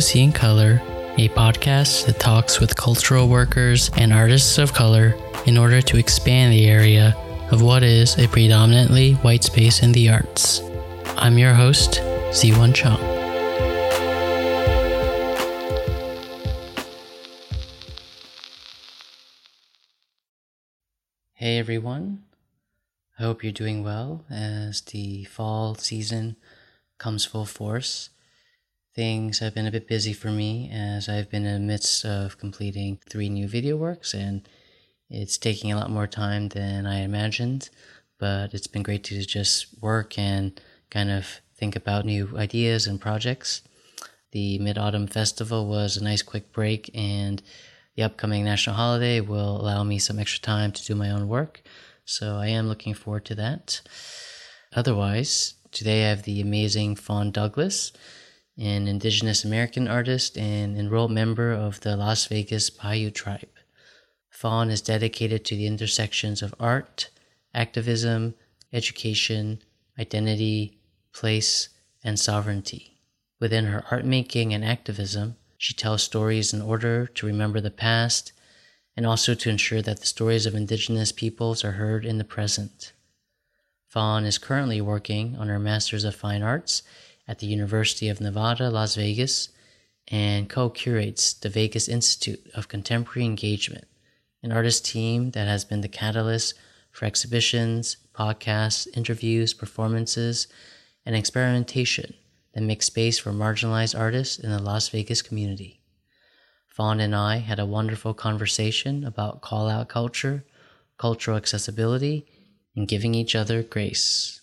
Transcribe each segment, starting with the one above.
Seeing Color, a podcast that talks with cultural workers and artists of color in order to expand the area of what is a predominantly white space in the arts. I'm your host, Ziwon Chung. Hey everyone, I hope you're doing well as the fall season comes full force. Things have been a bit busy for me as I've been in the midst of completing three new video works and it's taking a lot more time than I imagined, but it's been great to just work and kind of think about new ideas and projects. The Mid Autumn Festival was a nice quick break, and the upcoming national holiday will allow me some extra time to do my own work. So I am looking forward to that. Otherwise, today I have the amazing Fawn Douglas, an Indigenous American artist and enrolled member of the Las Vegas Paiute tribe. Fawn is dedicated to the intersections of art, activism, education, identity, place, and sovereignty. Within her art making and activism, she tells stories in order to remember the past and also to ensure that the stories of Indigenous peoples are heard in the present. Fawn is currently working on her Masters of Fine Arts at the University of Nevada, Las Vegas, and co curates the Vegas Institute of Contemporary Engagement, an artist team that has been the catalyst for exhibitions, podcasts, interviews, performances, and experimentation that make space for marginalized artists in the Las Vegas community. Fawn and I had a wonderful conversation about call out culture, cultural accessibility, and giving each other grace.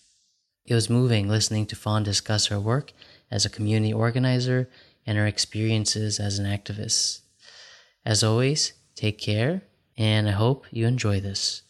It was moving listening to Fawn discuss her work as a community organizer and her experiences as an activist. As always, take care, and I hope you enjoy this.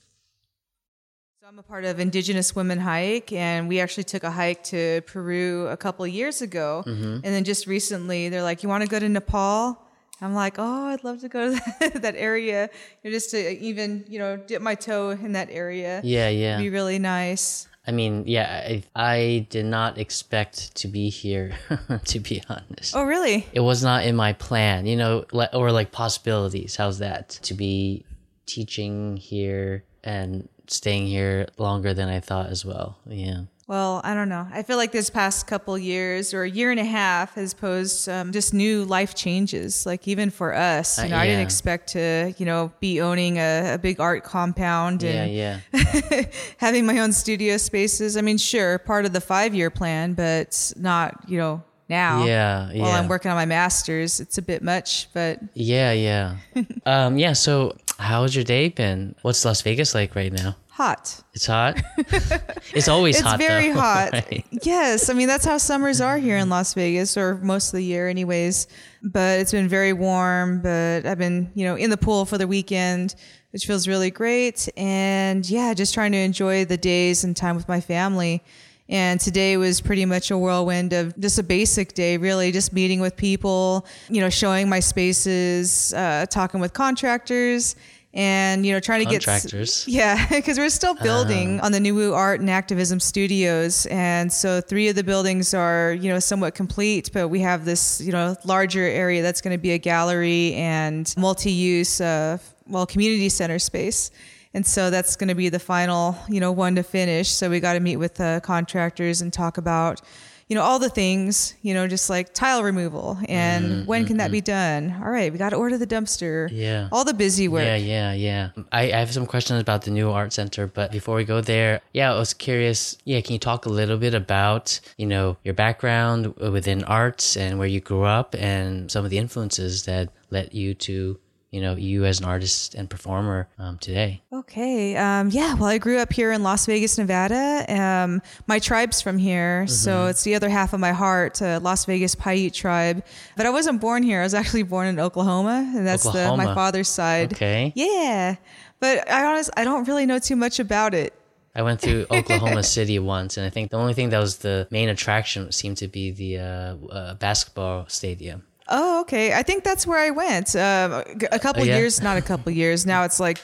So I'm a part of Indigenous Women Hike, and we actually took a hike to Peru a couple of years ago. Mm-hmm. And then just recently, they're like, "You want to go to Nepal?" I'm like, "Oh, I'd love to go to that area, you know, just to even you know dip my toe in that area. Yeah, yeah. It'd be really nice." I mean, yeah, I, I did not expect to be here, to be honest. Oh, really? It was not in my plan, you know, or like possibilities. How's that? To be teaching here and staying here longer than I thought as well. Yeah. Well, I don't know. I feel like this past couple years or a year and a half has posed um, just new life changes. Like even for us, you Uh, know, I didn't expect to, you know, be owning a, a big art compound and yeah. having my own studio spaces. I mean, sure, part of the five year plan, but not, you know, now. Yeah, While yeah. I'm working on my master's, it's a bit much, but Yeah, yeah. um, yeah, so how's your day been? What's Las Vegas like right now? Hot. It's hot? it's always It's hot It's very though, hot. right? Yes, I mean that's how summers are here in Las Vegas, or most of the year, anyways. But it's been very warm. But I've been, you know, in the pool for the weekend, which feels really great. And yeah, just trying to enjoy the days and time with my family. And today was pretty much a whirlwind of just a basic day, really, just meeting with people, you know, showing my spaces, uh, talking with contractors, and you know, trying to get Contractors. yeah, because we're still building on the Nuwu Art and Activism Studios, and so three of the buildings are you know somewhat complete, but we have this you know larger area that's going to be a gallery and multi-use, uh, well, community center space. And so that's going to be the final, you know, one to finish. So we got to meet with the contractors and talk about, you know, all the things, you know, just like tile removal and mm-hmm, when can that be mm-hmm. done? All right, we got to order the dumpster. Yeah. All the busy work. Yeah, yeah, yeah. I, I have some questions about the new art center, but before we go there, yeah, I was curious. Yeah, can you talk a little bit about, you know, your background within arts and where you grew up and some of the influences that led you to, you know, you as an artist and performer um, today? Okay. Um, yeah. Well, I grew up here in Las Vegas, Nevada. Um, my tribe's from here, so Mm-hmm. it's the other half of my heart, uh, Las Vegas Paiute tribe. But I wasn't born here. I was actually born in Oklahoma, and that's the my father's side. Okay. Yeah. But I honest, I don't really know too much about it. I went to Oklahoma City once, and I think the only thing that was the main attraction seemed to be the uh, uh, basketball stadium. Oh, okay. I think that's where I went. Um, a couple Oh, yeah? years, not a couple years. Now it's like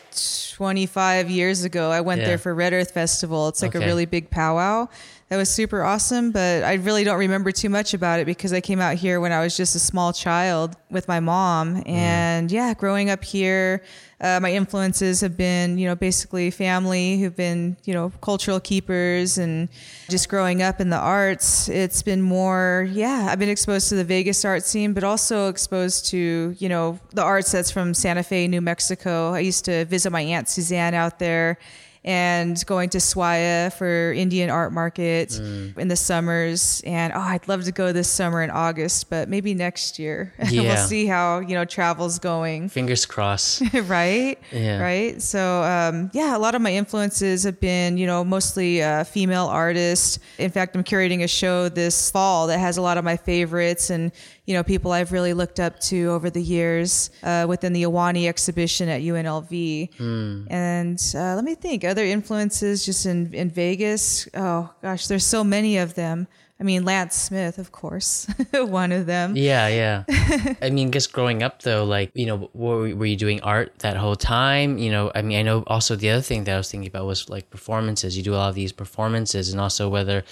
25 years ago. I went Yeah. there for Red Earth Festival. It's like Okay. a really big powwow That was super awesome, but I really don't remember too much about it because I came out here when I was just a small child with my mom. And yeah, growing up here, uh, my influences have been, you know, basically family who've been, you know, cultural keepers and just growing up in the arts. It's been more, yeah, I've been exposed to the Vegas art scene, but also exposed to, you know, the arts that's from Santa Fe, New Mexico. I used to visit my Aunt Suzanne out there and going to SWAIA for Indian art market mm. in the summers. And oh, I'd love to go this summer in August, but maybe next year. Yeah. we'll see how you know travel's going. Fingers crossed. right. Yeah. Right. So um, yeah, a lot of my influences have been you know mostly uh, female artists. In fact, I'm curating a show this fall that has a lot of my favorites and you know, people I've really looked up to over the years uh, within the Ahwahnee exhibition at UNLV. Mm. And uh, let me think, other influences just in, in Vegas. Oh gosh, there's so many of them. I mean, Lance Smith, of course, one of them. Yeah, yeah. I mean, just growing up though, like, you know, were, were you doing art that whole time? You know, I mean, I know also the other thing that I was thinking about was like performances. You do a lot of these performances and also whether,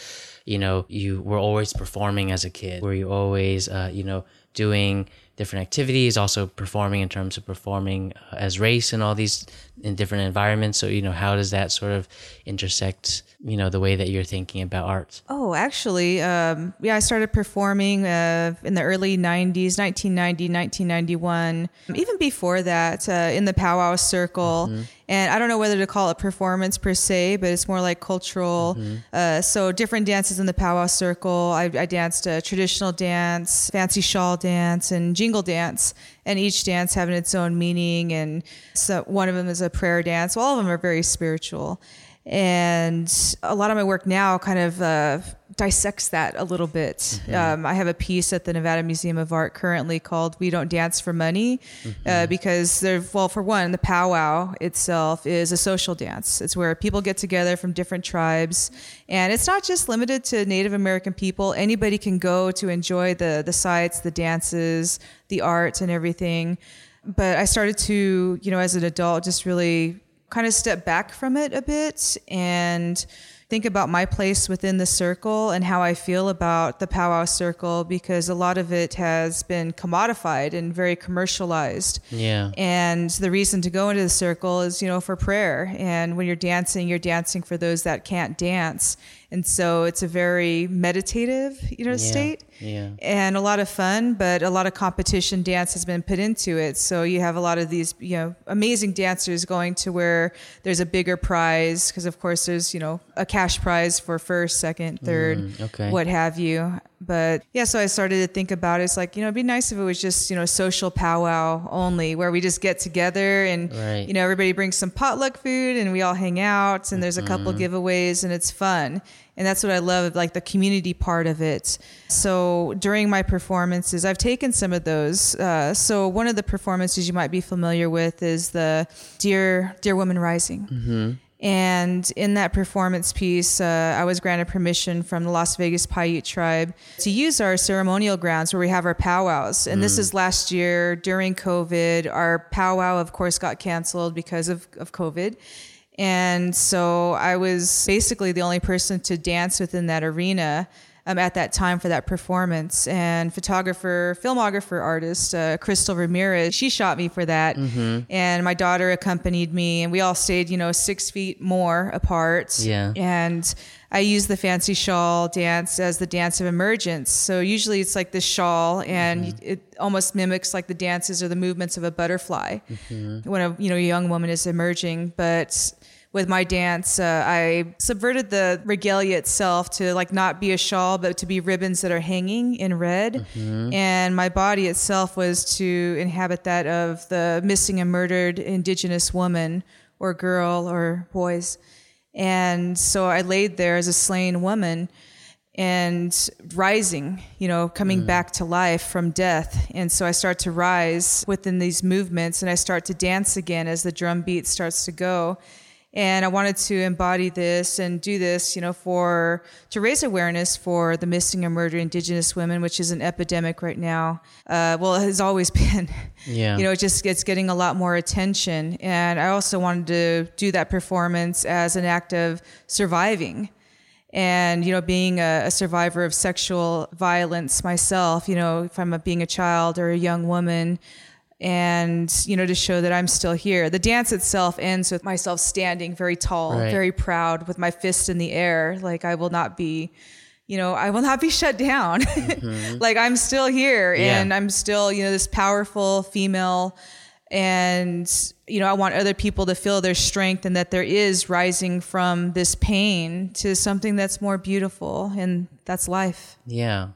you know, you were always performing as a kid? Were you always, uh, you know, doing different activities, also performing in terms of performing uh, as race and all these in different environments. So, you know, how does that sort of intersect, you know, the way that you're thinking about art? Oh, actually, um, yeah, I started performing uh, in the early 90s, 1990, 1991. Even before that, uh, in the powwow circle. Mm-hmm. And I don't know whether to call it performance per se, but it's more like cultural. Mm-hmm. Uh, so different dances in the powwow circle. I, I danced a traditional dance, fancy shawl dance, and jingle dance and each dance having its own meaning. And so one of them is a prayer dance. All of them are very spiritual. And a lot of my work now kind of uh, dissects that a little bit. Mm-hmm. Um, I have a piece at the Nevada Museum of Art currently called "We Don't Dance for Money," uh, mm-hmm. uh, because there. Well, for one, the powwow itself is a social dance. It's where people get together from different tribes, and it's not just limited to Native American people. Anybody can go to enjoy the the sights, the dances, the art, and everything. But I started to, you know, as an adult, just really kind of step back from it a bit and think about my place within the circle and how I feel about the powwow circle because a lot of it has been commodified and very commercialized. Yeah. And the reason to go into the circle is, you know, for prayer. And when you're dancing, you're dancing for those that can't dance and so it's a very meditative you know yeah, state yeah. and a lot of fun but a lot of competition dance has been put into it so you have a lot of these you know amazing dancers going to where there's a bigger prize because of course there's you know a cash prize for first second third mm, okay. what have you but yeah so i started to think about it it's like you know it'd be nice if it was just you know social powwow only where we just get together and right. you know everybody brings some potluck food and we all hang out and there's a couple mm-hmm. giveaways and it's fun and that's what I love, like the community part of it. So during my performances, I've taken some of those. Uh, so one of the performances you might be familiar with is the Dear Dear Woman Rising. Mm-hmm. And in that performance piece, uh, I was granted permission from the Las Vegas Paiute tribe to use our ceremonial grounds where we have our powwows. And mm. this is last year during COVID. Our powwow, of course, got canceled because of, of COVID. And so I was basically the only person to dance within that arena um, at that time for that performance. And photographer, filmographer, artist uh, Crystal Ramirez, she shot me for that. Mm-hmm. And my daughter accompanied me, and we all stayed, you know, six feet more apart. Yeah. And I use the fancy shawl dance as the dance of emergence. So usually it's like this shawl, and mm-hmm. it almost mimics like the dances or the movements of a butterfly mm-hmm. when a you know a young woman is emerging. But with my dance, uh, I subverted the regalia itself to like not be a shawl, but to be ribbons that are hanging in red. Mm-hmm. And my body itself was to inhabit that of the missing and murdered indigenous woman or girl or boys. And so I laid there as a slain woman and rising, you know, coming mm. back to life from death. And so I start to rise within these movements and I start to dance again as the drum beat starts to go and I wanted to embody this and do this, you know, for to raise awareness for the missing and murdered Indigenous women, which is an epidemic right now. Uh, well, it has always been. Yeah. You know, it just it's getting a lot more attention, and I also wanted to do that performance as an act of surviving And, you know, being a, a survivor of sexual violence myself, you know, if I'm a, being a child or a young woman, and you know to show that I'm still here. The dance itself ends with myself standing very tall, Right. very proud, with my fist in the air, like I will not be, you know, I will not be shut down. Mm-hmm. like I'm still here, Yeah. and I'm still, you know, this powerful female. And you know, I want other people to feel their strength and that there is rising from this pain to something that's more beautiful, and that's life. Yeah.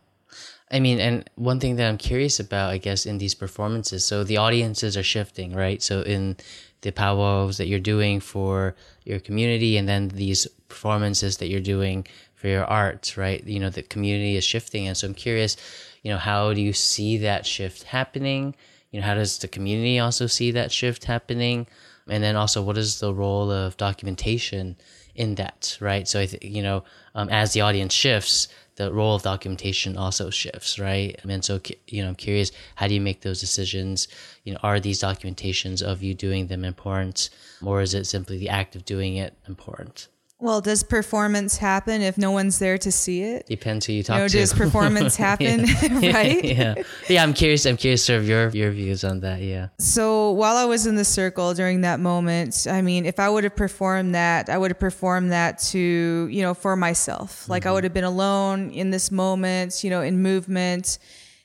I mean, and one thing that I'm curious about, I guess, in these performances, so the audiences are shifting, right? So in the powwows that you're doing for your community and then these performances that you're doing for your art, right? You know, the community is shifting. And so I'm curious, you know, how do you see that shift happening? You know, how does the community also see that shift happening? And then also, what is the role of documentation in that, right? So I think you know, um, as the audience shifts, the role of documentation also shifts, right? And so you know, I'm curious, how do you make those decisions? You know, are these documentations of you doing them important, or is it simply the act of doing it important? Well, does performance happen if no one's there to see it? Depends who you You talk know, to. does performance happen, right? yeah, yeah. I'm curious. I'm curious, sort of your your views on that. Yeah. So while I was in the circle during that moment, I mean, if I would have performed that, I would have performed that to, you know, for myself. Like I mm-hmm. would have been alone in this moment, you know, in movement,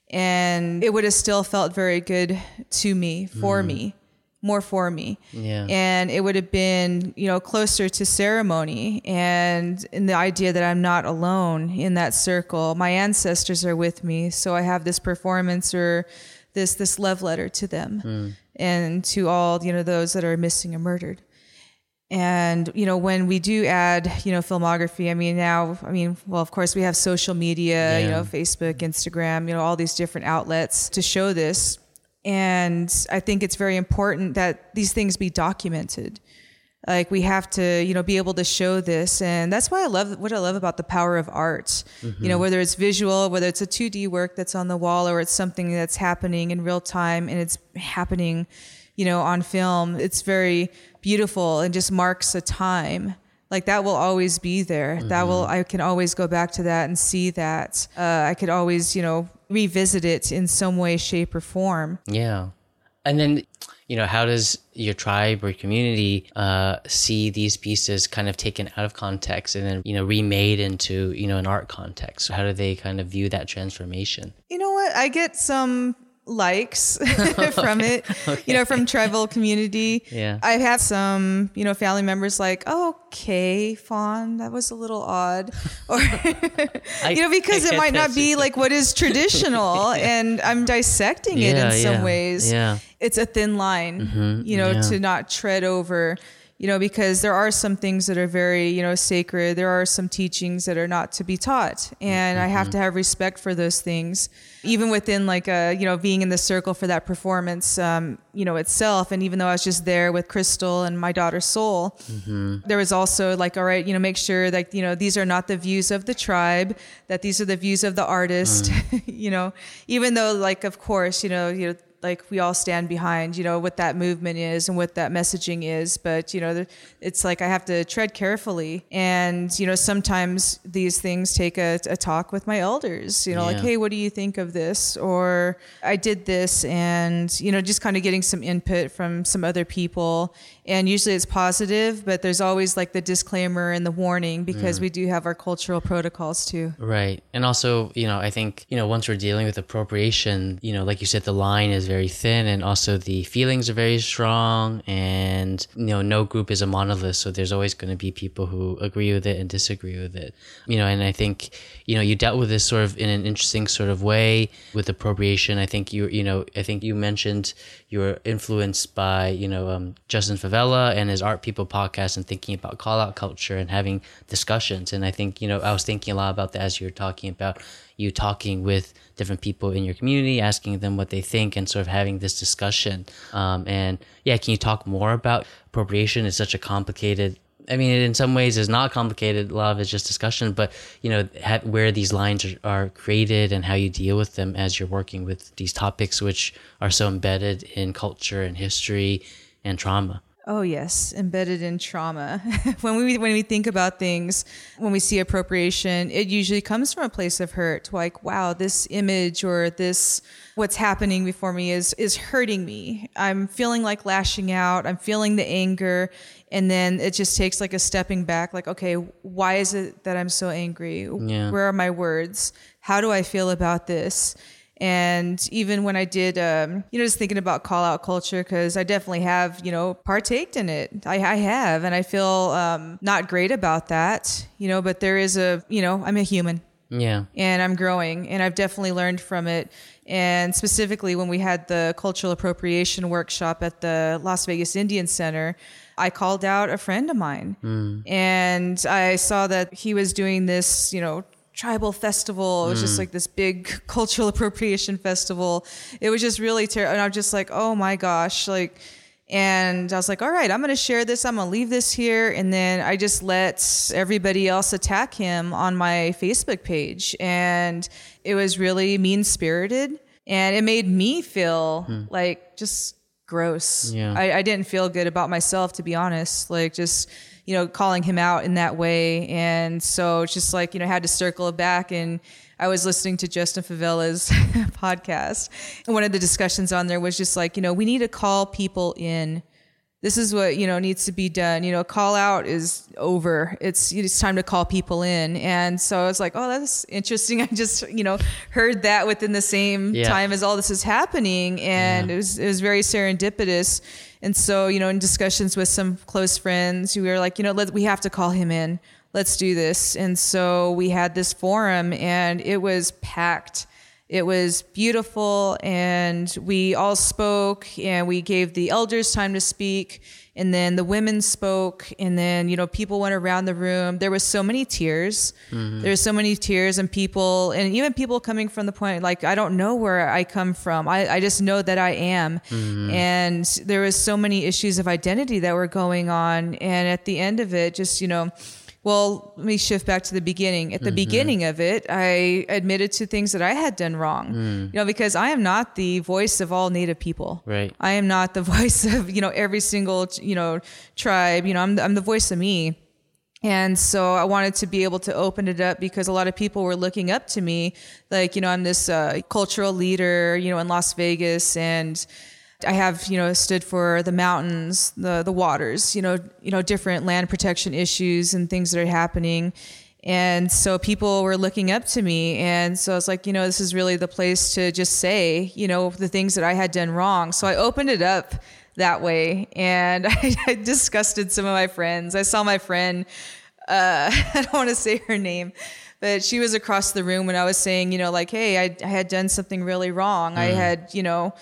and it would have still felt very good to me, for mm. me, more for me. Yeah. And it would have been, you know, closer to ceremony and in the idea that I'm not alone in that circle. My ancestors are with me, so I have this performance or this this love letter to them hmm. and to all, you know, those that are missing or murdered. And you know, when we do add, you know, filmography, I mean, now, I mean, well, of course, we have social media, you know, Facebook, Instagram, you know, all these different outlets to show this. And I think it's very important that these things be documented. Like we have to, you know, be able to show this, and that's why I love what I love about the power of art. You know, whether it's visual, whether it's a 2D work that's on the wall, or it's something that's happening in real time and it's happening, you know, on film. It's very beautiful and just marks a time. Like that will always be there. That will I can always go back to that and see that. Uh, I could always, you know, revisit it in some way, shape, or form. Yeah. And then, you know, how does your tribe or community uh, see these pieces kind of taken out of context and then, you know, remade into, you know, an art context? How do they kind of view that transformation? You know what? I get some likes from it, you know, from tribal community. Yeah. I've had some, you know, family members like, oh, okay, Fawn, that was a little odd. Or, you know, because it might not be like what is traditional and I'm dissecting it Yeah, in some yeah, ways. yeah. It's a thin line, you know, yeah. to not tread over. You know, because there are some things that are very, you know, sacred. There are some teachings that are not to be taught. And I have mm-hmm. to have respect for those things. Even within like a, you know, being in the circle for that performance, um, you know, itself. And even though I was just there with Crystal and my daughter Soul, mm-hmm. there was also like, all right, you know, make sure that, you know, these are not the views of the tribe, that these are the views of the artist, mm. you know, even though like, of course, you know, you know, like we all stand behind, you know, what that movement is and what that messaging is. But, you know, it's like I have to tread carefully. And, you know, sometimes these things take a, a talk with my elders, you know, like, hey, what do you think of this? Or I did this and, you know, just kind of getting some input from some other people. And usually it's positive, but there's always like the disclaimer and the warning because we do have our cultural protocols too. Right. And also, you know, I think, you know, once we're dealing with appropriation, you know, like you said, the line is very thin and also the feelings are very strong and, you know, no group is a monolith. So there's always going to be people who agree with it and disagree with it. You know, and I think, you know, you dealt with this sort of in an interesting sort of way with appropriation. I think you, you know, I think you mentioned you were influenced by, you know, um, Justin Favela and his Art People podcast and thinking about call out culture and having discussions. And I think, you know, I was thinking a lot about that as you were talking about you talking with different people in your community, asking them what they think, and sort of having this discussion. Um, and yeah, can you talk more about appropriation? It's such a complicated. I mean, in some ways, it's not complicated. A lot of it's just discussion, but you know, ha- where these lines are, are created and how you deal with them as you're working with these topics, which are so embedded in culture and history and trauma. Oh yes, embedded in trauma. when we when we think about things, when we see appropriation, it usually comes from a place of hurt. Like, wow, this image or this what's happening before me is is hurting me. I'm feeling like lashing out. I'm feeling the anger, and then it just takes like a stepping back. Like, okay, why is it that I'm so angry? Yeah. Where are my words? How do I feel about this? And even when I did, um, you know, just thinking about call out culture, because I definitely have, you know, partaked in it. I, I have, and I feel um, not great about that, you know, but there is a, you know, I'm a human Yeah. and I'm growing, and I've definitely learned from it. And specifically, when we had the cultural appropriation workshop at the Las Vegas Indian Center, I called out a friend of mine, and I saw that he was doing this, you know. Tribal festival. It was just mm. like this big cultural appropriation festival. It was just really terrible. And I'm just like, oh my gosh, like, and I was like, all right, I'm going to share this. I'm going to leave this here. And then I just let everybody else attack him on my Facebook page. And it was really mean spirited. And it made me feel hmm. like just gross. Yeah. I, I didn't feel good about myself, to be honest. Like, just, you know, calling him out in that way. And so it's just like, you know, I had to circle it back and I was listening to Justin Favela's podcast. And one of the discussions on there was just like, you know, we need to call people in. This is what, you know, needs to be done. You know, call out is over. It's it's time to call people in. And so I was like, oh, that's interesting. I just, you know, heard that within the same Yeah. time as all this is happening. And Yeah. it was it was very serendipitous. And so, you know, in discussions with some close friends, we were like, you know, let, we have to call him in. Let's do this. And so we had this forum and it was packed. It was beautiful and we all spoke and we gave the elders time to speak and then the women spoke and then you know people went around the room. There was so many tears. Mm-hmm. There was so many tears and people and even people coming from the point like i don't know where i come from. I, I just know that i am. Mm-hmm. And there was so many issues of identity that were going on and at the end of it just you know well, let me shift back to the beginning. At the beginning of it, I admitted to things that I had done wrong. You know, because I am not the voice of all Native people. Right. I am not the voice of you know every single you know tribe. You know, I'm I'm the voice of me. And so I wanted to be able to open it up because a lot of people were looking up to me, like you know I'm this uh, cultural leader, you know, in Las Vegas, and I have you know stood for the mountains, the the waters, you know, you know different land protection issues and things that are happening. And so people were looking up to me. And so I was like, you know, this is really the place to just say, you know, the things that I had done wrong. So I opened it up that way. And I, I disgusted some of my friends. I saw my friend, uh, I don't want to say her name, but she was across the room when I was saying, you know, like, hey, I, I had done something really wrong. I had, you know,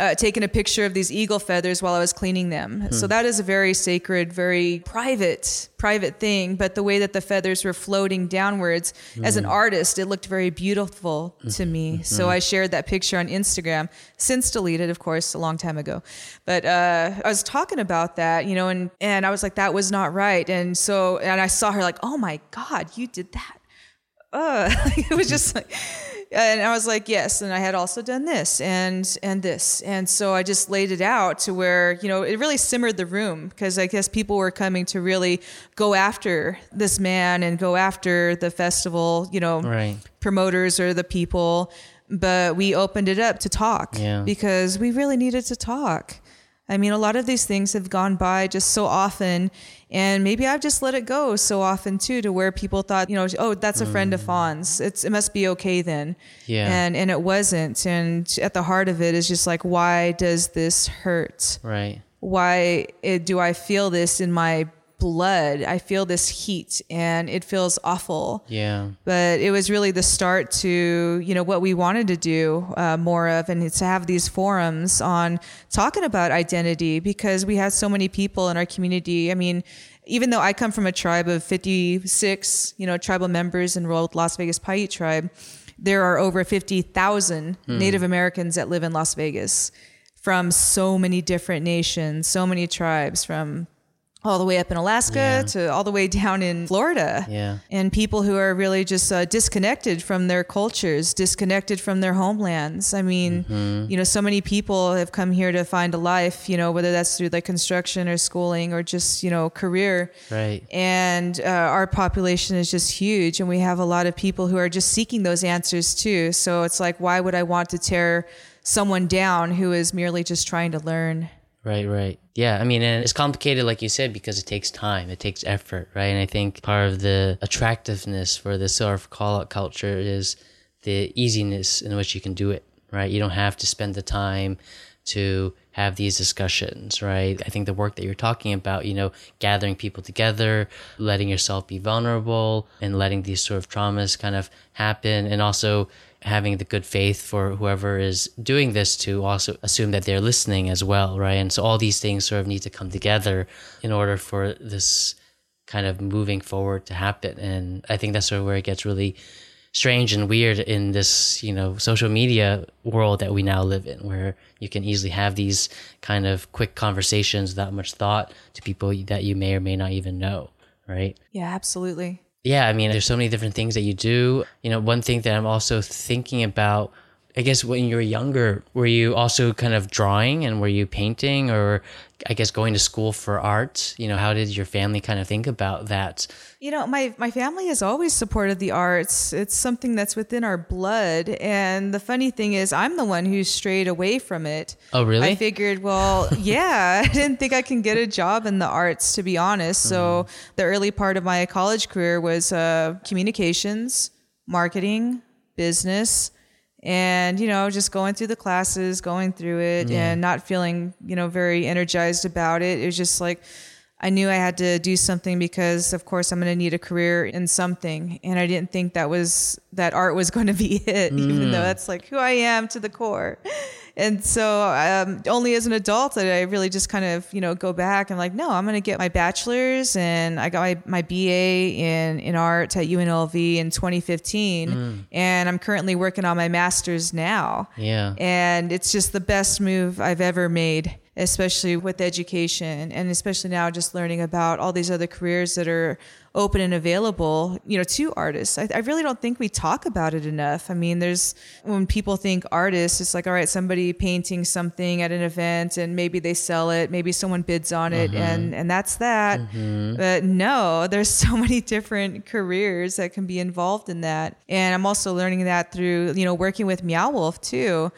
uh, taken a picture of these eagle feathers while I was cleaning them. So that is a very sacred, very private, private thing. But the way that the feathers were floating downwards, as an artist, it looked very beautiful to me. So I shared that picture on Instagram, since deleted, of course, a long time ago. But uh, I was talking about that, you know, and and I was like, that was not right. And so, and I saw her like, oh my God, you did that uh, it was just like, and I was like, yes. And I had also done this and, and this. And so I just laid it out to where, you know, it really simmered the room because I guess people were coming to really go after this man and go after the festival, you know, Right. promoters or the people. But we opened it up to talk Yeah. because we really needed to talk. I mean, a lot of these things have gone by just so often, and maybe I've just let it go so often too, to where people thought, you know, oh, that's a friend of mm. Fawn's. It's it must be okay then. Yeah. And and it wasn't. And at the heart of it is just like, why does this hurt? Right. Why it, do I feel this in my blood? I feel this heat, and it feels awful Yeah. but it was really the start to you know what we wanted to do uh, more of and to have these forums on talking about identity because we had so many people in our community i mean even though i come from a tribe of 56 you know tribal members enrolled las vegas paiute tribe there are over 50000 native americans that live in las vegas from so many different nations so many tribes from all the way up in Alaska Yeah. to all the way down in Florida. Yeah. And people who are really just uh, disconnected from their cultures, disconnected from their homelands. I mean, Mm-hmm. you know, so many people have come here to find a life, you know, whether that's through like construction or schooling or just, you know, career. Right. And uh, our population is just huge. And we have a lot of people who are just seeking those answers too. So it's like, why would I want to tear someone down who is merely just trying to learn? Right, right. Yeah, I mean, and it's complicated, like you said, because it takes time, it takes effort, right? And I think part of the attractiveness for the self call out culture is the easiness in which you can do it, right? You don't have to spend the time to have these discussions, right? I think the work that you're talking about, you know, gathering people together, letting yourself be vulnerable, and letting these sort of traumas kind of happen, and also having the good faith for whoever is doing this to also assume that they're listening as well, right? And so all these things sort of need to come together in order for this kind of moving forward to happen. And I think that's sort of where it gets really strange and weird in this, you know, social media world that we now live in, where you can easily have these kind of quick conversations without much thought to people that you may or may not even know, right? Yeah, absolutely. Yeah, I mean, there's so many different things that you do. You know, one thing that I'm also thinking about, I guess when you were younger, were you also kind of drawing and were you painting or I guess going to school for art? You know, how did your family kind of think about that? You know, my, my family has always supported the arts. It's something that's within our blood. And the funny thing is, I'm the one who strayed away from it. Oh, really? I figured, well, yeah, I didn't think I can get a job in the arts, to be honest. So the early part of my college career was uh, communications, marketing, business, and you know, just going through the classes, going through it, and not feeling you know very energized about it. It was just like. I knew I had to do something because, of course, I'm going to need a career in something, and I didn't think that was that art was going to be it, even though mm. that's like who I am to the core. And so, um, only as an adult did I really just kind of, you know, go back and like, no, I'm going to get my bachelor's, and I got my, my BA in in art at UNLV in 2015, and I'm currently working on my master's now. Yeah. And it's just the best move I've ever made, especially with education and especially now just learning about all these other careers that are open and available, you know, to artists. I, I really don't think we talk about it enough. I mean, there's when people think artists, it's like, all right, somebody painting something at an event and maybe they sell it, maybe someone bids on it uh-huh. and and that's that. Mm-hmm. But no, there's so many different careers that can be involved in that. And I'm also learning that through, you know, working with Meow Wolf too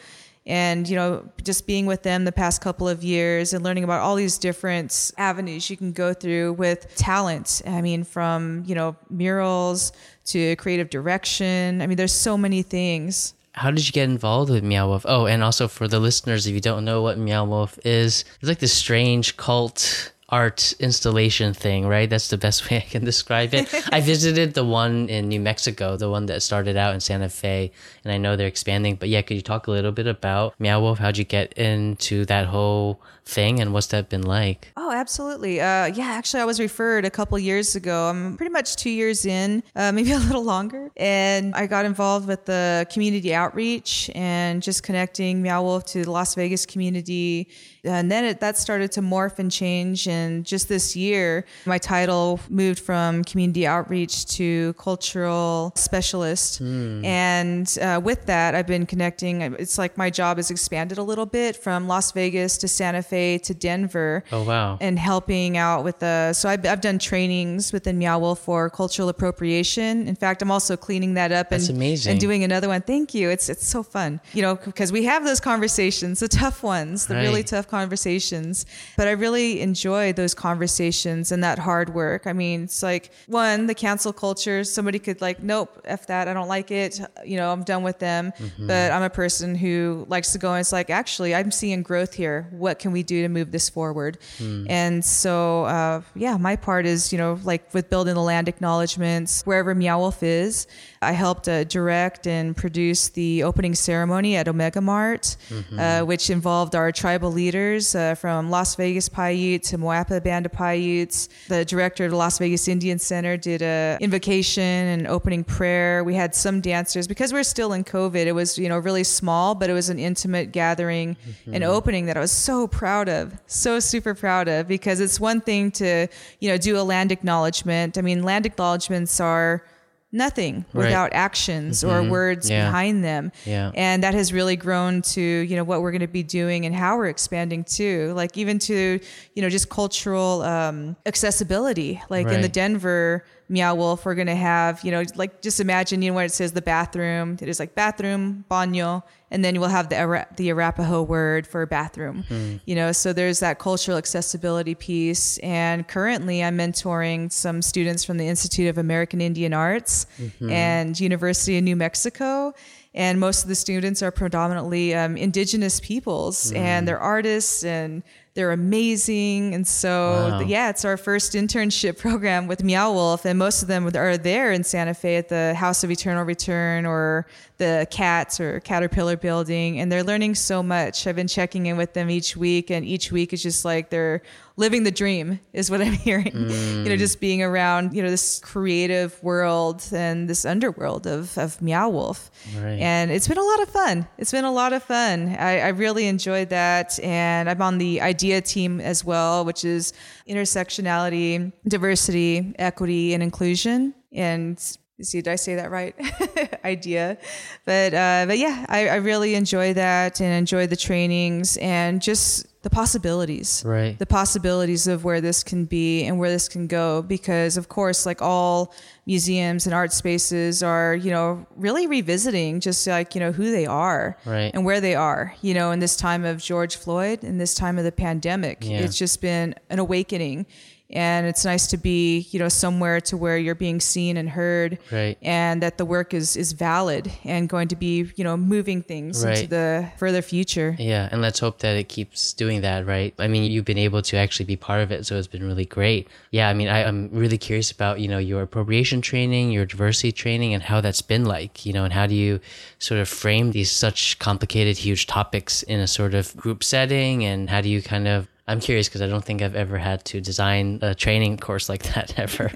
and you know just being with them the past couple of years and learning about all these different avenues you can go through with talent. I mean from you know murals to creative direction. I mean there's so many things. How did you get involved with Meow Wolf? Oh, and also for the listeners, if you don't know what Meow Wolf is, it's like this strange cult art installation thing, right? That's the best way I can describe it. I visited the one in New Mexico, the one that started out in Santa Fe, and I know they're expanding. But yeah, could you talk a little bit about Meow Wolf? How'd you get into that whole thing, and what's that been like? Oh, absolutely. Uh, yeah, actually, I was referred a couple years ago. I'm pretty much two years in, uh, maybe a little longer. And I got involved with the community outreach and just connecting Meow Wolf to the Las Vegas community. And then it, that started to morph and change. And just this year, my title moved from community outreach to cultural specialist. And uh, with that, I've been connecting. It's like my job has expanded a little bit from Las Vegas to Santa Fe to Denver Oh wow! and helping out with the so I've, I've done trainings within Meow Wolf for cultural appropriation. In fact, I'm also cleaning that up That's and amazing. and doing another one. Thank you. It's it's so fun, you know, because we have those conversations, the tough ones, the really tough conversations. But I really enjoy those conversations and that hard work. I mean, it's like one the cancel culture. Somebody could like, nope, f that. I don't like it. You know, I'm done with them. Mm-hmm. But I'm a person who likes to go and it's like, actually, I'm seeing growth here. What can we do to move this forward? Hmm. And so, uh, yeah, my part is, you know, like with building the land acknowledgements, wherever Meow Wolf is, I helped uh, direct and produce the opening ceremony at Omega Mart, Mm-hmm. uh, which involved our tribal leaders uh, from Las Vegas Paiute to Moapa Band of Paiutes. The director of the Las Vegas Indian Center did a invocation and opening prayer. We had some dancers because we're still in COVID. It was you know really small, but it was an intimate gathering mm-hmm. and opening that I was so proud of, so super proud of because it's one thing to you know do a land acknowledgement. I mean, land acknowledgements are nothing right. without actions mm-hmm. or words yeah. behind them. Yeah. And that has really grown to, you know, what we're going to be doing and how we're expanding too. Like even to, you know, just cultural um, accessibility. Like right. in the Denver Meow Wolf, we're going to have, you know, like just imagine, you know, where it says the bathroom, it is like bathroom, baño, and then we'll have the the Arapaho word for bathroom. Mm. You know, so there's that cultural accessibility piece. And currently, I'm mentoring some students from the Institute of American Indian Arts mm-hmm. and University of New Mexico. And most of the students are predominantly um, indigenous peoples, mm. and they're artists and they're amazing. And so, wow. yeah, it's our first internship program with Meow Wolf. And most of them are there in Santa Fe at the House of Eternal Return or the Cats or Caterpillar building. And they're learning so much. I've been checking in with them each week. And each week is just like they're living the dream, is what I'm hearing. Mm. You know, just being around, you know, this creative world and this underworld of, of Meow Wolf. Right. And it's been a lot of fun. It's been a lot of fun. I, I really enjoyed that. And I'm on the idea IDEA team as well, which is intersectionality, diversity, equity, and inclusion. And see, did I say that right? idea. But uh, but yeah, I, I really enjoy that and enjoy the trainings and just the possibilities. Right. The possibilities of where this can be and where this can go because of course like all museums and art spaces are you know really revisiting just like you know who they are right. and where they are you know in this time of george floyd in this time of the pandemic. Yeah. it's just been an awakening and it's nice to be you know somewhere to where you're being seen and heard right. and that the work is is valid and going to be you know moving things right. into the further future yeah and let's hope that it keeps doing that right i mean you've been able to actually be part of it so it's been really great yeah i mean I, i'm really curious about you know your appropriation training your diversity training and how that's been like you know and how do you sort of frame these such complicated huge topics in a sort of group setting and how do you kind of I'm curious because I don't think I've ever had to design a training course like that ever.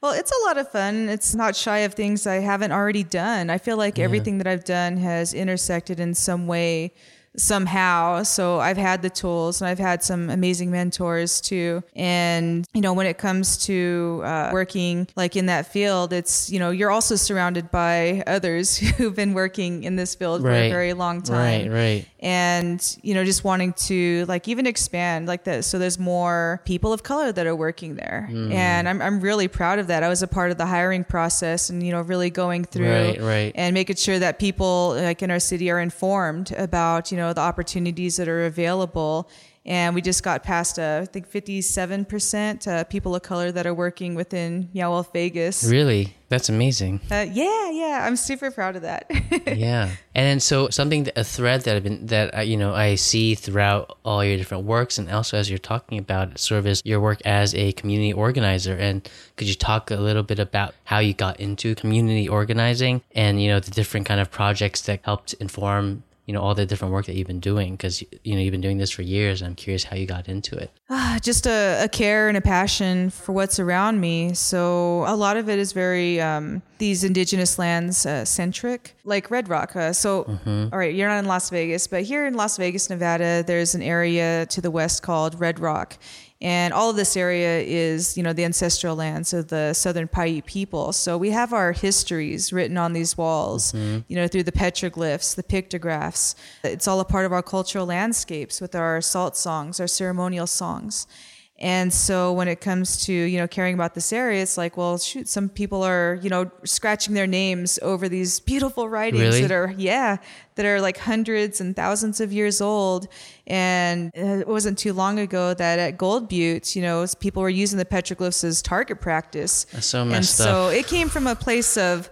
Well, it's a lot of fun. It's not shy of things I haven't already done. I feel like yeah. everything that I've done has intersected in some way somehow. So I've had the tools and I've had some amazing mentors too. And, you know, when it comes to uh, working like in that field, it's, you know, you're also surrounded by others who've been working in this field right. for a very long time. Right, right. And, you know, just wanting to like even expand like this. So there's more people of color that are working there. Mm. And I'm, I'm really proud of that. I was a part of the hiring process and, you know, really going through right, right. and making sure that people like in our city are informed about, you know, know the opportunities that are available and we just got past uh, I think 57% uh, people of color that are working within Wolf Vegas. Really? That's amazing. Uh, yeah, yeah, I'm super proud of that. yeah, and then so something a thread that I've been that I, you know I see throughout all your different works, and also as you're talking about sort of is your work as a community organizer. And could you talk a little bit about how you got into community organizing, and you know the different kind of projects that helped inform you know all the different work that you've been doing because you know you've been doing this for years i'm curious how you got into it. Ah, just a, a, care and a passion for what's around me. So a lot of it is very um, these indigenous lands uh, centric like red rock. Uh, so mm-hmm. all right you're not in las vegas but here in las vegas nevada there's an area to the west called red rock and all of this area is, you know, the ancestral lands of the Southern Paiute people. So we have our histories written on these walls, mm-hmm. you know, through the petroglyphs, the pictographs. It's all a part of our cultural landscapes with our salt songs, our ceremonial songs. And so when it comes to, you know, caring about this area, it's like, well, shoot, some people are, you know, scratching their names over these beautiful writings really? that are, yeah, that are like hundreds and thousands of years old. And it wasn't too long ago that at Gold Butte, you know, people were using the petroglyphs as target practice. That's so messed and up. so it came from a place of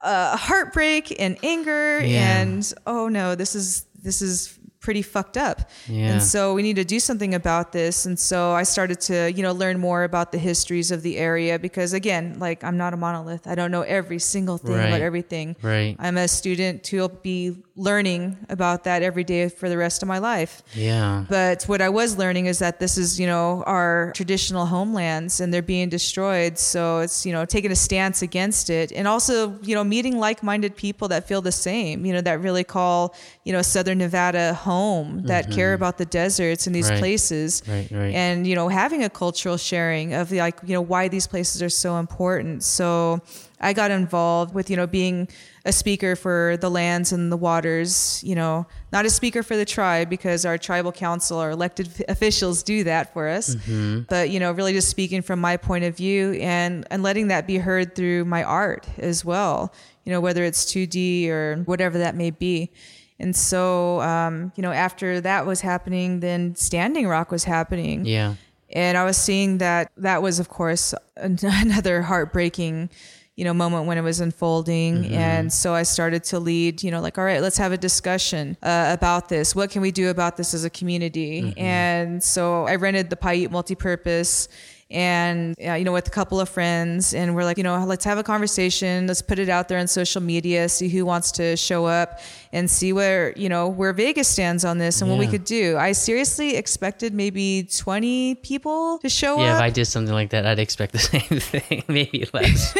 uh, heartbreak and anger yeah. and, oh no, this is, this is pretty fucked up. Yeah. And so we need to do something about this. And so I started to, you know, learn more about the histories of the area because again, like I'm not a monolith. I don't know every single thing Right. about everything. Right. I'm a student who'll be learning about that every day for the rest of my life. Yeah. But what I was learning is that this is, you know, our traditional homelands and they're being destroyed. So it's, you know, taking a stance against it and also, you know, meeting like minded people that feel the same, you know, that really call, you know, Southern Nevada home, that mm-hmm. care about the deserts and these Right. places. Right, right. And, you know, having a cultural sharing of like, you know, why these places are so important. So I got involved with, you know, being a speaker for the lands and the waters, you know, not a speaker for the tribe because our tribal council or elected officials do that for us. But, you know, really just speaking from my point of view and, and letting that be heard through my art as well, you know, whether it's 2D or whatever that may be. And so, um, you know, after that was happening, then Standing Rock was happening. Yeah. And I was seeing that that was, of course, an- another heartbreaking, you know, moment when it was unfolding. And so I started to lead, you know, like, all right, let's have a discussion uh, about this. What can we do about this as a community? And so I rented the Paiute multipurpose and uh, you know with a couple of friends and we're like you know let's have a conversation let's put it out there on social media see who wants to show up and see where you know where vegas stands on this and what we could do i seriously expected maybe 20 people to show up. Yeah, if I did something like that, I'd expect the same thing, maybe less.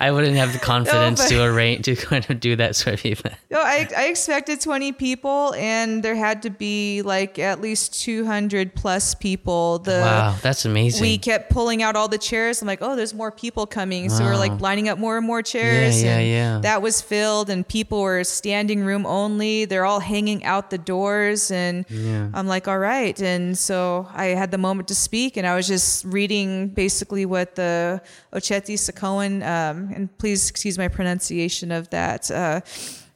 I wouldn't have the confidence but- to arrange to kind of do that sort of event. No, I, I expected 20 people, and there had to be like at least 200 plus people. The wow, that's amazing. we kept pulling out all the chairs. I'm like, oh, there's more people coming. So we're like lining up more and more chairs. yeah, and yeah. That was filled, and people were standing room only. They're all hanging out the doors. And Yeah. I'm like, all right. And so I had the moment to speak, and I was just reading basically what the Oceti Sakowin, um, and please excuse my pronunciation of that. Uh,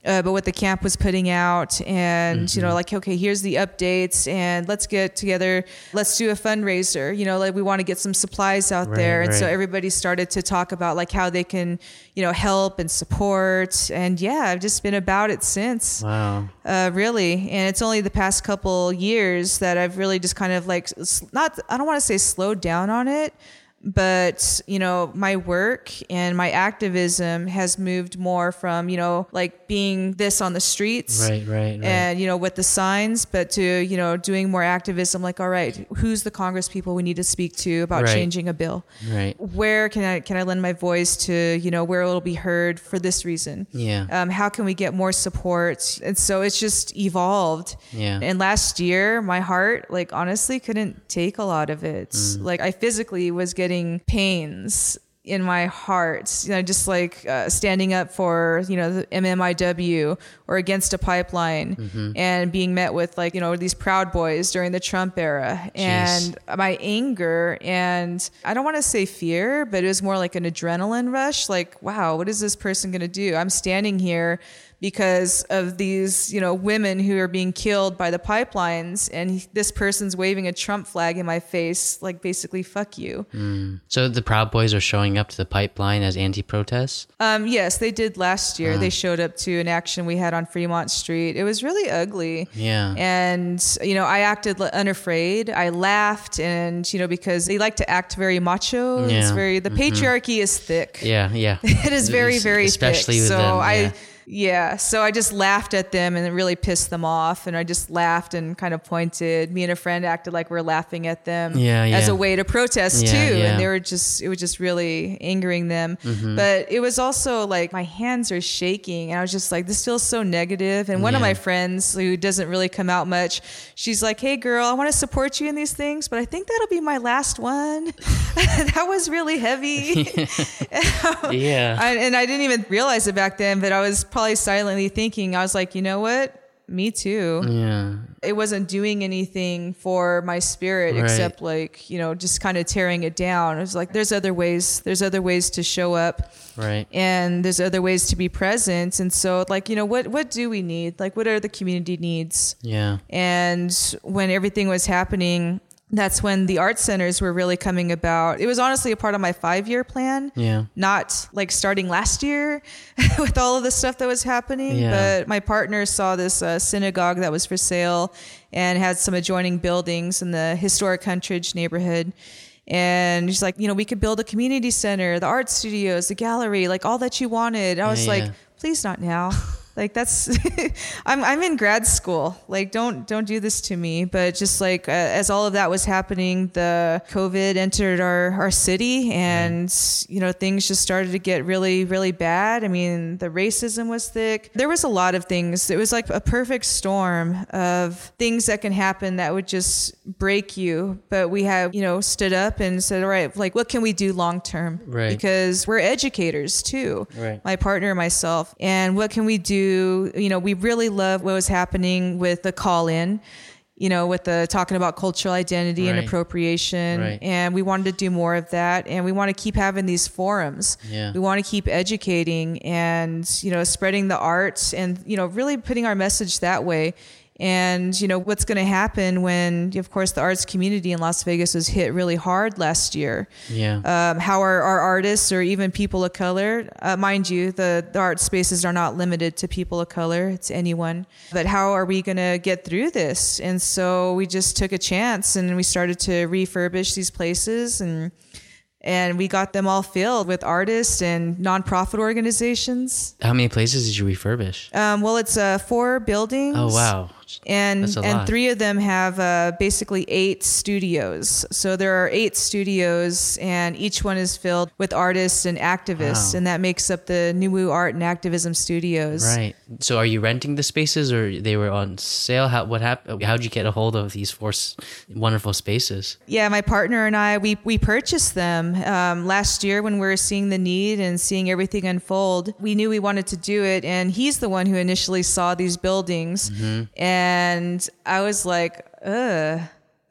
uh, but what the camp was putting out and you Mm-hmm. know like okay here's the updates and let's get together. Let's do a fundraiser. You know like we want to get some supplies out Right, there. And so everybody started to talk about like how they can you know help and support. And yeah i've just been about it since. Wow. uh, really. And it's only the past couple years that i've really just kind of like not i don't want to say slowed down on it but you know my work and my activism has moved more from you know like being this on the streets Right, right, right. and you know with the signs but to you know doing more activism like all right who's the congress people we need to speak to about Right. changing a bill right. where can i can i lend my voice to you know where it'll be heard for this reason Yeah. um, how can we get more support and so it's just evolved Yeah. and last year my heart like honestly couldn't take a lot of it Mm. like i physically was getting pains in my heart you know just like uh, standing up for you know the mmiw or against a pipeline Mm-hmm. and being met with like you know these proud boys during the trump era and my anger and i don't want to say fear but it was more like an adrenaline rush like wow what is this person going to do i'm standing here because of these, you know, women who are being killed by the pipelines, and this person's waving a Trump flag in my face, like basically "fuck you." So the Proud Boys are showing up to the pipeline as anti-protests. Um, yes, they did last year. They showed up to an action we had on Fremont Street. It was really ugly. Yeah. And, you know, I acted unafraid. I laughed, and, you know, because they like to act very macho. It's Yeah. Mm-hmm. very, the patriarchy is thick. Yeah, yeah. It is very, very especially thick. with so them. I, yeah. yeah. So I just laughed at them, and it really pissed them off. And I just laughed and kind of pointed. Me and a friend acted like we're laughing at them, Yeah, as a way to protest Yeah, too. yeah. Mm-hmm. And they were just, it was just really angering them. But it was also like my hands are shaking, and I was just like, this feels so negative. And one of my friends who doesn't really come out much, she's like, hey girl, I want to support you in these things, but I think that'll be my last one. that was really heavy. yeah. I, and I didn't even realize it back then, but I was probably silently thinking, I was like, you know what? Me too. yeah. It wasn't doing anything for my spirit Right. except like, you know, just kind of tearing it down. It was like, there's other ways, there's other ways to show up Right. and there's other ways to be present. And so like, you know, what, what do we need? Like, what are the community needs? Yeah. And when everything was happening, that's when the art centers were really coming about. It was honestly a part of my five year plan. Yeah. Not like starting last year with all of the stuff that was happening. Yeah. But my partner saw this uh, synagogue that was for sale and had some adjoining buildings in the historic Huntridge neighborhood. And she's like, you know, we could build a community center, the art studios, the gallery, like all that you wanted. I was Yeah, like, yeah. please not now. like that's I'm I'm in grad school. Like don't don't do this to me. But just like uh, as all of that was happening, the COVID entered our our city, and you know things just started to get really really bad. I mean, the racism was thick. There was a lot of things. It was like a perfect storm of things that can happen that would just break you. But we have you know stood up and said, all right, like what can we do long term? Right. Because we're educators too Right. my partner and myself. And what can we do? You know, we really love what was happening with the call in, you know, with the talking about cultural identity and appropriation. Right. And we wanted to do more of that. And we want to keep having these forums. Yeah. We want to keep educating and, you know, spreading the arts and, you know, really putting our message that way. And, you know, what's going to happen when, of course, the arts community in Las Vegas was hit really hard last year Yeah. um, how are our artists or even people of color, uh, mind you, the, the art spaces are not limited to people of color, it's anyone. But how are we going to get through this? And so we just took a chance and we started to refurbish these places and and we got them all filled with artists and nonprofit organizations. How many places did you refurbish? Um, well, it's uh, four buildings oh wow. And and lot. three of them have uh, basically eight studios. So there are eight studios, and each one is filled with artists and activists, Wow. and that makes up the Nuwu Art and Activism Studios. Right. So are you renting the spaces or they were on sale? How what happened? How'd you get a hold of these four s- wonderful spaces? Yeah, my partner and I we we purchased them um, last year when we were seeing the need and seeing everything unfold. We knew we wanted to do it, and he's the one who initially saw these buildings, and I was like, ugh.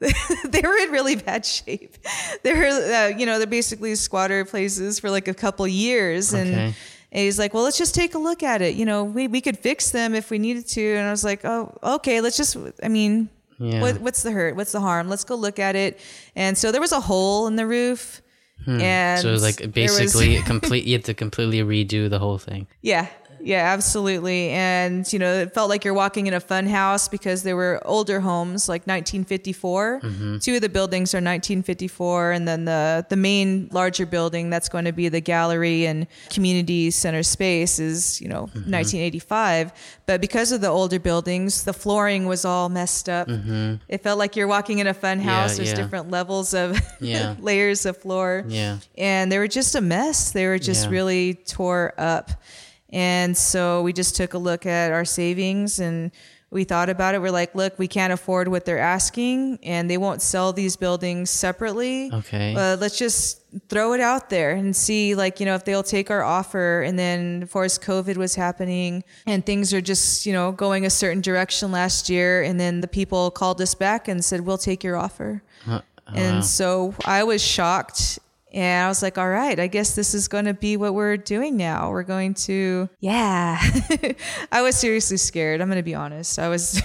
they were in really bad shape. They were, uh, you know, they're basically squatter places for like a couple years, and. Okay. And he's like, well, let's just take a look at it. You know, we, we could fix them if we needed to. And I was like, oh, okay, let's just, I mean, Yeah. what, what's the hurt? What's the harm? Let's go look at it. And so there was a hole in the roof. And Hmm. so it was like there was- basically complete. You had to completely redo the whole thing. yeah, yeah, absolutely. And, you know, it felt like you're walking in a fun house because there were older homes like 1954. Mm-hmm. Two of the buildings are 1954. And then the, the main larger building that's going to be the gallery and community center space is, you know, Mm-hmm. 1985. But because of the older buildings, the flooring was all messed up. It felt like you're walking in a fun Mm-hmm. Yeah. There's yeah. different levels of Yeah. layers of floor Yeah. and they were just a mess. They were just really tore up. And so we just took a look at our savings and we thought about it. We're like, look, we can't afford what they're asking, and they won't sell these buildings separately. Okay. Uh, let's just throw it out there and see, like, you know, if they'll take our offer. And then, of course, COVID was happening and things are just, you know, going a certain direction last year. And then the people called us back and said, we'll take your offer. Uh, And wow. so I was shocked. And I was like, all right, I guess this is going to be what we're doing now. We're going to, yeah. I was seriously scared. I'm going to be honest. I was,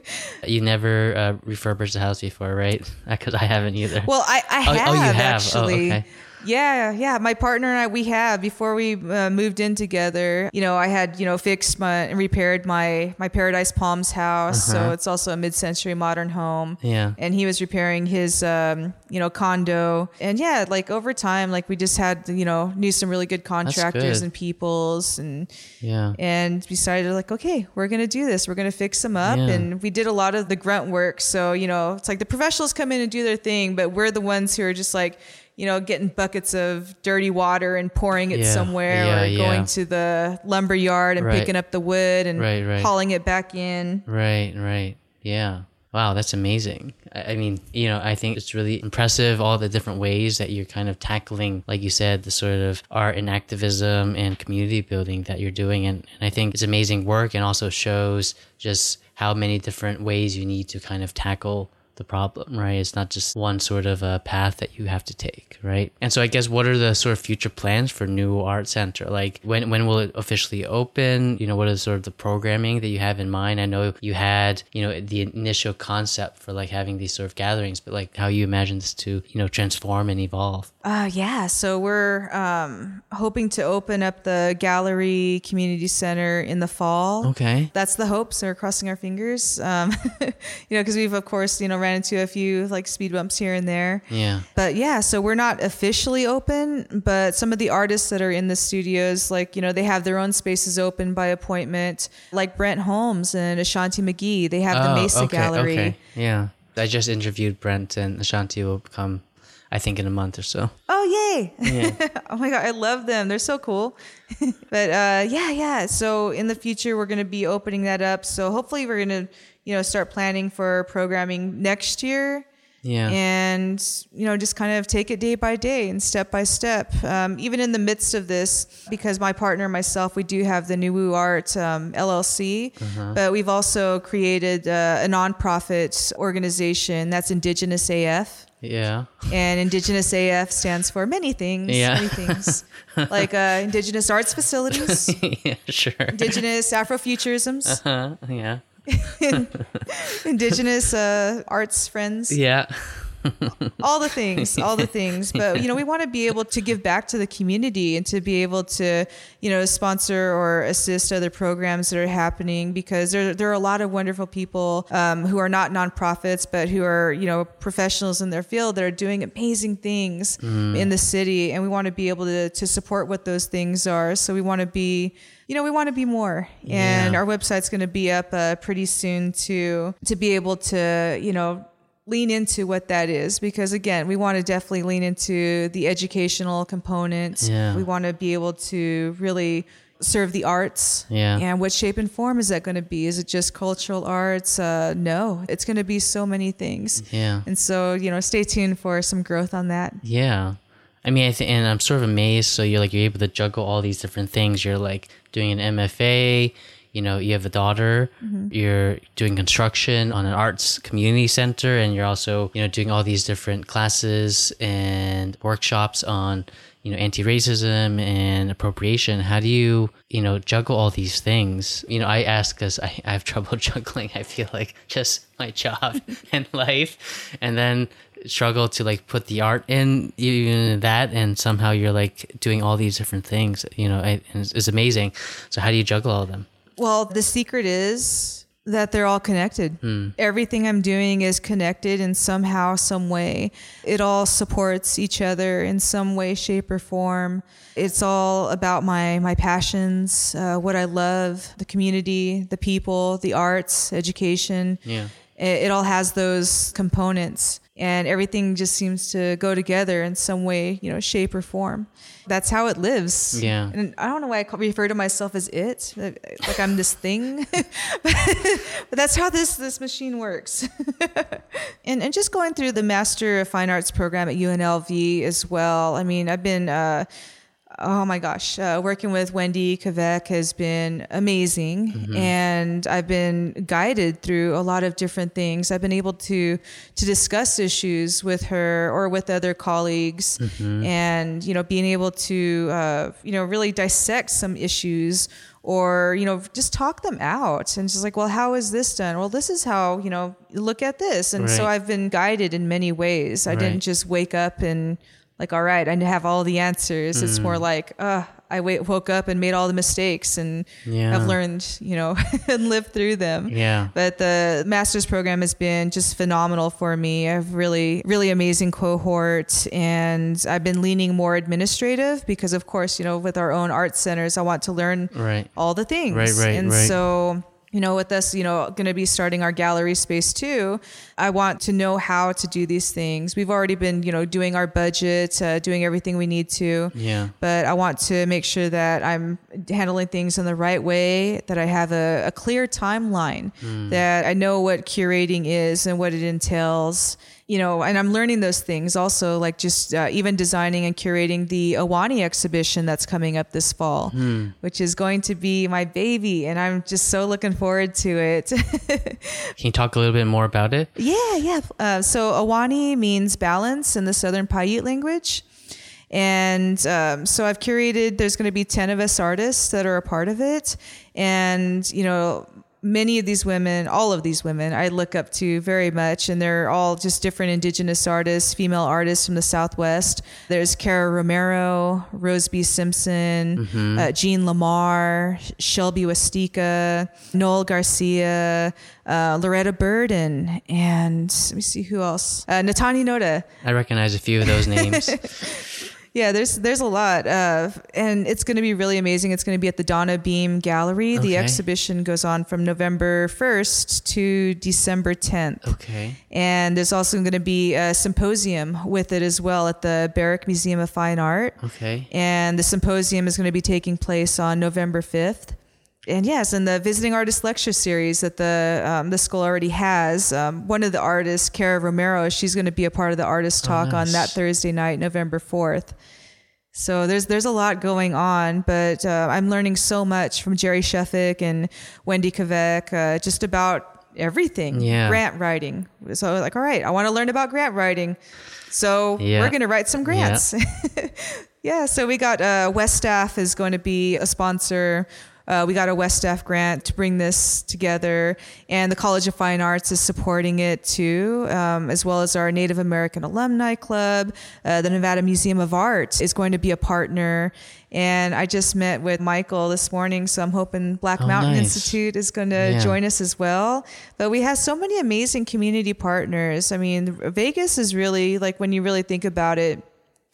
You never uh, refurbished a house before, right? Because I haven't either. well, I, I Oh- have, oh, you have. Oh, okay. Yeah, yeah. My partner and I, we have before we uh, moved in together. You know, I had you know fixed my and repaired my my Paradise Palms house, so it's also a mid-century modern home. Uh-huh. Yeah. and he was repairing his um, you know condo and yeah like over time like we just had you know knew some really good contractors and peoples and yeah. and decided like okay we're gonna do this we're gonna fix them up Yeah. and we did a lot of the grunt work so you know it's like the professionals come in and do their thing but we're the ones who are just like you know getting buckets of dirty water and pouring it Yeah. somewhere Yeah, or yeah. going to the lumber yard and Right. picking up the wood and Right, right. hauling it back in Right, right. Yeah. Wow, that's amazing. I, I mean, you know, I think it's really impressive all the different ways that you're kind of tackling, like you said, the sort of art and activism and community building that you're doing. And, and I think it's amazing work and also shows just how many different ways you need to kind of tackle the problem, right? It's not just one sort of a path that you have to take, right? And so I guess what are the sort of future plans for Nuwu Art Center? Like when when will it officially open? You know, what is sort of the programming that you have in mind? I know you had, you know, the initial concept for like having these sort of gatherings, but like how you imagine this to, you know, transform and evolve. Uh, yeah, so we're um, hoping to open up the gallery community center in the fall. Okay. That's the hope. So we're crossing our fingers. Um, you know, because we've of course you know ran into a few like speed bumps here and there. Yeah. But yeah, so we're not officially open, but some of the artists that are in the studios, like you know, they have their own spaces open by appointment. Like Brent Holmes and Ashanti McGee, they have the Mesa Oh, okay, Gallery. Okay. Yeah. I just interviewed Brent and Ashanti will come, I think, in a month or so. Oh yay! Yeah. oh my god, I love them. They're so cool. but uh, yeah, yeah. So in the future, we're going to be opening that up. So hopefully, we're going to you know start planning for programming next year. Yeah. And you know, just kind of take it day by day and step by step. Um, even in the midst of this, because my partner and myself, we do have the Nuwu Art um, LLC, Uh-huh. but we've also created uh, a nonprofit organization that's Indigenous AF yeah. and Indigenous AF stands for many things. Yeah. Many things. like uh, Indigenous arts facilities, yeah, sure. Indigenous Afrofuturisms, Uh, yeah. Indigenous uh, arts friends, Yeah. All the things, all the things. But, you know, we want to be able to give back to the community and to be able to, you know, sponsor or assist other programs that are happening because there, there are a lot of wonderful people um, who are not nonprofits, but who are, you know, professionals in their field that are doing amazing things in the city. And we want to be able to, to support what those things are. So we want to be, you know, we want to be more, and Yeah. our website's going to be up uh, pretty soon to to be able to, you know, lean into what that is because again, we want to definitely lean into the educational component. Yeah. We want to be able to really serve the arts. Yeah. And what shape and form is that going to be? Is it just cultural arts? Uh, no, it's going to be so many things. Yeah. And so, you know, stay tuned for some growth on that. Yeah. I mean, I think, and I'm sort of amazed. So you're like, you're able to juggle all these different things. You're like doing an MFA, you know, you have a daughter, mm-hmm. you're doing construction on an arts community center, and you're also, you know, doing all these different classes and workshops on, you know, anti-racism and appropriation. How do you, you know, juggle all these things? You know, I ask because I, I have trouble juggling. I feel like just my job and life, and then struggle to like put the art in you that and somehow you're like doing all these different things you know I- it's, it's amazing so how do you juggle all of them Well, the secret is that they're all connected. Everything I'm doing is connected in somehow, some way. It all supports each other in some way, shape, or form. It's all about my my passions, uh, what I love, the community, the people, the arts, education. Yeah. It, it all has those components, and everything just seems to go together in some way, you know, shape or form. That's how it lives. Yeah. And I don't know why I call, refer to myself as it, like I'm this thing, but that's how this this machine works. and and just going through the Master of Fine Arts program at UNLV as well. I mean, I've been. Uh, Oh my gosh, uh, working with Wendy Kveck has been amazing, and I've been guided through a lot of different things. I've been able to to discuss issues with her or with other colleagues, and you know, being able to uh, you know really dissect some issues or you know just talk them out. And just like well how is this done? Well this is how you know look at this. And so i've been guided in many ways. I Right. didn't just wake up and like all right i have all the answers it's more like uh i wait, woke up and made all the mistakes and Yeah. i've learned you know and lived through them Yeah. but the master's program has been just phenomenal for me. I've really, really amazing cohort, and I've been leaning more administrative because, of course, you know, with our own art centers, I want to learn Right. all the things. Right, right, and right. so you know, with us, you know, going to be starting our gallery space too. I want to know how to do these things. We've already been, you know, doing our budget, uh, doing everything we need to. Yeah. But I want to make sure that I'm handling things in the right way, that I have a, a clear timeline, Hmm. that I know what curating is and what it entails. You know, and I'm learning those things also, like just uh, even designing and curating the Awani exhibition that's coming up this fall, Hmm. which is going to be my baby. And I'm just so looking forward to it. Can you talk a little bit more about it? Yeah, yeah. Uh, so Awani means balance in the Southern Paiute language. And um, so I've curated, there's going to be 10 of us artists that are a part of it. And, you know, many of these women, all of these women, I look up to very much. And they're all just different indigenous artists, female artists from the Southwest. There's Cara Romero, Rose B. Simpson, uh, Jean LaMarr, Shelby Westika, Noelle Garcia, uh, Loretta Burden, and let me see who else. Uh, Natani Notah. I recognize a few of those names. Yeah, there's there's a lot, uh, and it's going to be really amazing. It's going to be at the Donna Beam Gallery. The exhibition goes on from November 1st to December 10th. okay. And there's also going to be a symposium with it as well at the Barrick Museum of Fine Art. Okay. And the symposium is going to be taking place on November 5th. And yes, and the visiting artist lecture series that the um, the school already has. Um, one of the artists, Cara Romero, she's going to be a part of the artist talk on nice. that Thursday night, November 4th. So there's there's a lot going on, but uh, I'm learning so much from Jerry Schefcik and Wendy Kveck, uh, just about everything. Yeah. Grant writing. So I was like, all right, I want to learn about grant writing. So Yeah. we're going to write some grants. Yeah, so we got uh, WESTAF is going to be a sponsor. Uh, we got a West grant to bring this together, and the College of Fine Arts is supporting it too, um, as well as our Native American Alumni Club. Uh, the Nevada Museum of Art is going to be a partner, and I just met with Michael this morning, so I'm hoping Black Oh, Mountain nice. Institute is going to Yeah. join us as well. But we have so many amazing community partners. I mean, Vegas is really like when you really think about it,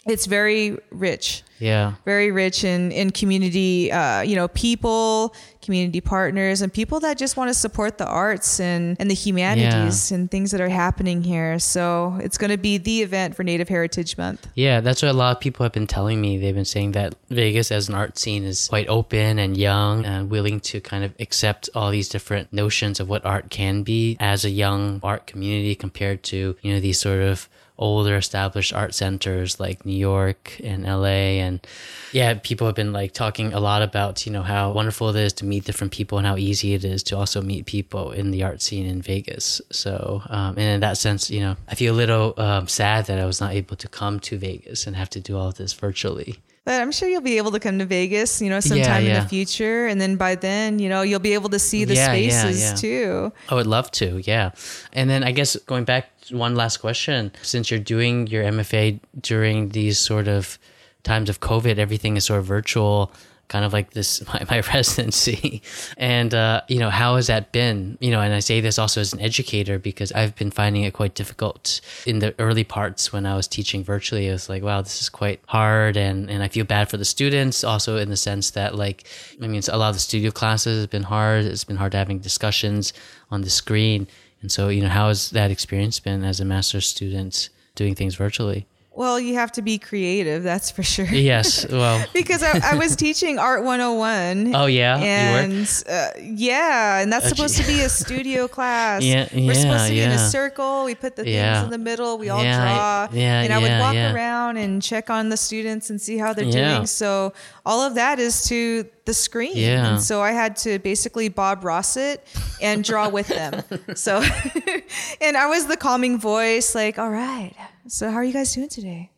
it's very rich Yeah. very rich in in community uh, you know people community partners and people that just want to support the arts and and the humanities and things that are happening here so it's going to be the event for native heritage month Yeah, that's what a lot of people have been telling me. They've been saying that Vegas as an art scene is quite open and young and willing to kind of accept all these different notions of what art can be as a young art community compared to, you know, these sort of older established art centers like New York and LA and yeah, people have been like talking a lot about, you know, how wonderful it is to meet different people and how easy it is to also meet people in the art scene in Vegas. So, um, and in that sense, you know, I feel a little um, sad that I was not able to come to Vegas and have to do all of this virtually. But i'm sure you'll be able to come to vegas you know sometime in yeah. the future and then by then you know you'll be able to see the Yeah, yeah, spaces yeah. too I would love to, yeah. And then I guess going back to one last question, since you're doing your MFA during these sort of times of COVID, everything is sort of virtual, kind of like this my, my residency. And uh, you know, how has that been? You know, and I say this also as an educator because I've been finding it quite difficult in the early parts when I was teaching virtually. It was like, wow, this is quite hard and, and I feel bad for the students also in the sense that like I mean a lot of the studio classes have been hard. It's been hard having discussions on the screen. And so, you know, how has that experience been as a master's student doing things virtually? Well you have to be creative that's for sure. Yes. Well, because I, I was teaching art 101 oh yeah, you were. and uh, yeah and that's Oh, supposed gee. to be a studio class. Yeah, yeah, we're supposed to be in a circle. We put the things Yeah. in the middle. We all Yeah, I- draw. yeah, and i would walk around and check on the students and see how they're doing. So all of that is to the screen. Yeah. and so i had to basically bob ross it and draw with them. So and i was the calming voice like all right so how are you guys doing today?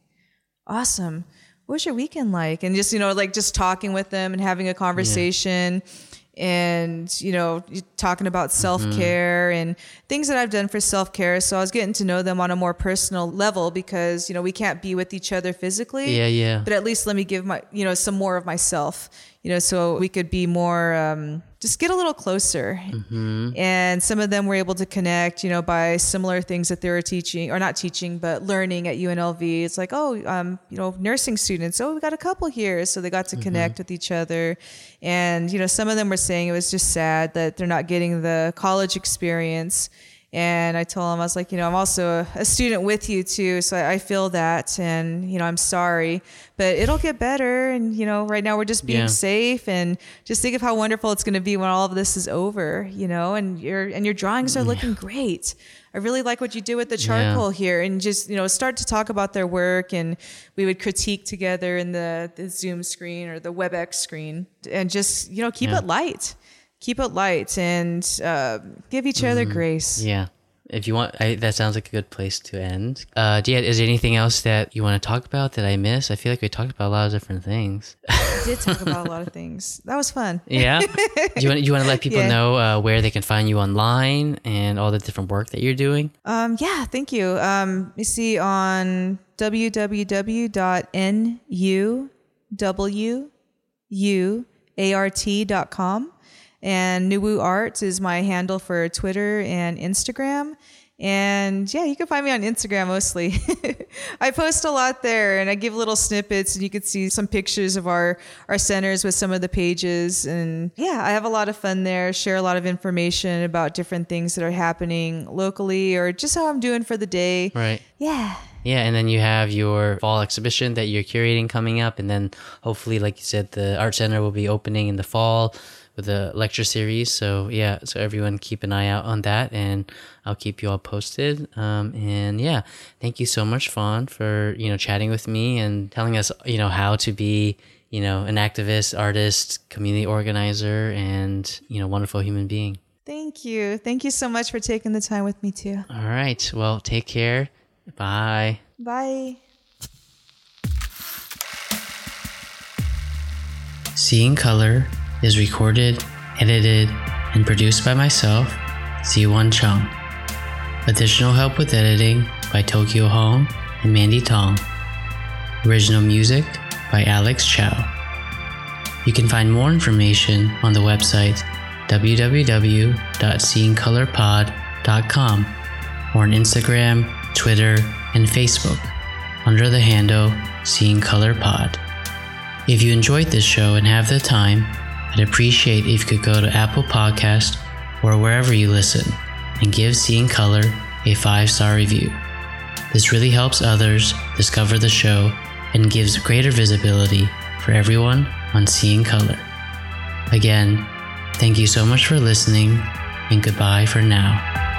Awesome. What was your weekend like? And just you know like just talking with them and having a conversation and you know talking about mm-hmm. self-care and things that i've done for self-care. So i was getting to know them on a more personal level because you know we can't be with each other physically Yeah, yeah. but at least let me give my you know some more of myself you know so we could be more um, just get a little closer. And some of them were able to connect you know by similar things that they were teaching or not teaching but learning at unlv it's like oh um, you know nursing students. Oh we got a couple here. So they got to connect with each other. And you know some of them were saying it was just sad that they're not getting the college experience and I told him, I was like, you know, I'm also a, student with you too. So I, feel that. And, you know, I'm sorry, but it'll get better. And, you know, right now we're just being Yeah. safe and just think of how wonderful it's going to be when all of this is over, you know, and your, and your drawings are looking great. I really like what you do with the charcoal yeah. here, and just you know start to talk about their work, and we would critique together in the, the Zoom screen or the WebEx screen, and just you know keep yeah. it light, keep it light, and uh, give each other mm, grace. Yeah if you want, I, that sounds like a good place to end. Uh, is there anything else that you want to talk about that I missed? I feel like we talked about a lot of different things. We did talk about a lot of things. That was fun. Yeah. do you want, you want to let people yeah. know uh, where they can find you online and all the different work that you're doing? Um, yeah, thank you. Um, you see on www.nuwuart.com. And Nuwu Arts is my handle for Twitter and Instagram. And yeah, you can find me on Instagram mostly. I post a lot there and I give little snippets and you can see some pictures of our, our centers with some of the pages. And yeah, I have a lot of fun there, share a lot of information about different things that are happening locally or just how I'm doing for the day. Right. Yeah. Yeah, and then you have your fall exhibition that you're curating coming up, and then hopefully, like you said, the art center will be opening in the fall with a lecture series. So yeah, so everyone keep an eye out on that, and I'll keep you all posted. Um, and yeah, thank you so much, Fawn, for you know chatting with me and telling us you know how to be you know an activist, artist, community organizer, and you know wonderful human being. Thank you. Thank you so much for taking the time with me too. All right. Well, take care. Bye. Bye. Seeing Color is recorded, edited, and produced by myself, Ziwan Chung. Additional help with editing by Tokyo Hong and Mandy Tong. Original music by Alex Chow. You can find more information on the website www.seeingcolorpod.com or on Instagram, Twitter, and Facebook under the handle Seeing Color Pod. If you enjoyed this show and have the time, I'd appreciate if you could go to Apple Podcast or wherever you listen and give Seeing Color a five star review. This really helps others discover the show and gives greater visibility for everyone on Seeing Color. Again, thank you so much for listening and goodbye for now.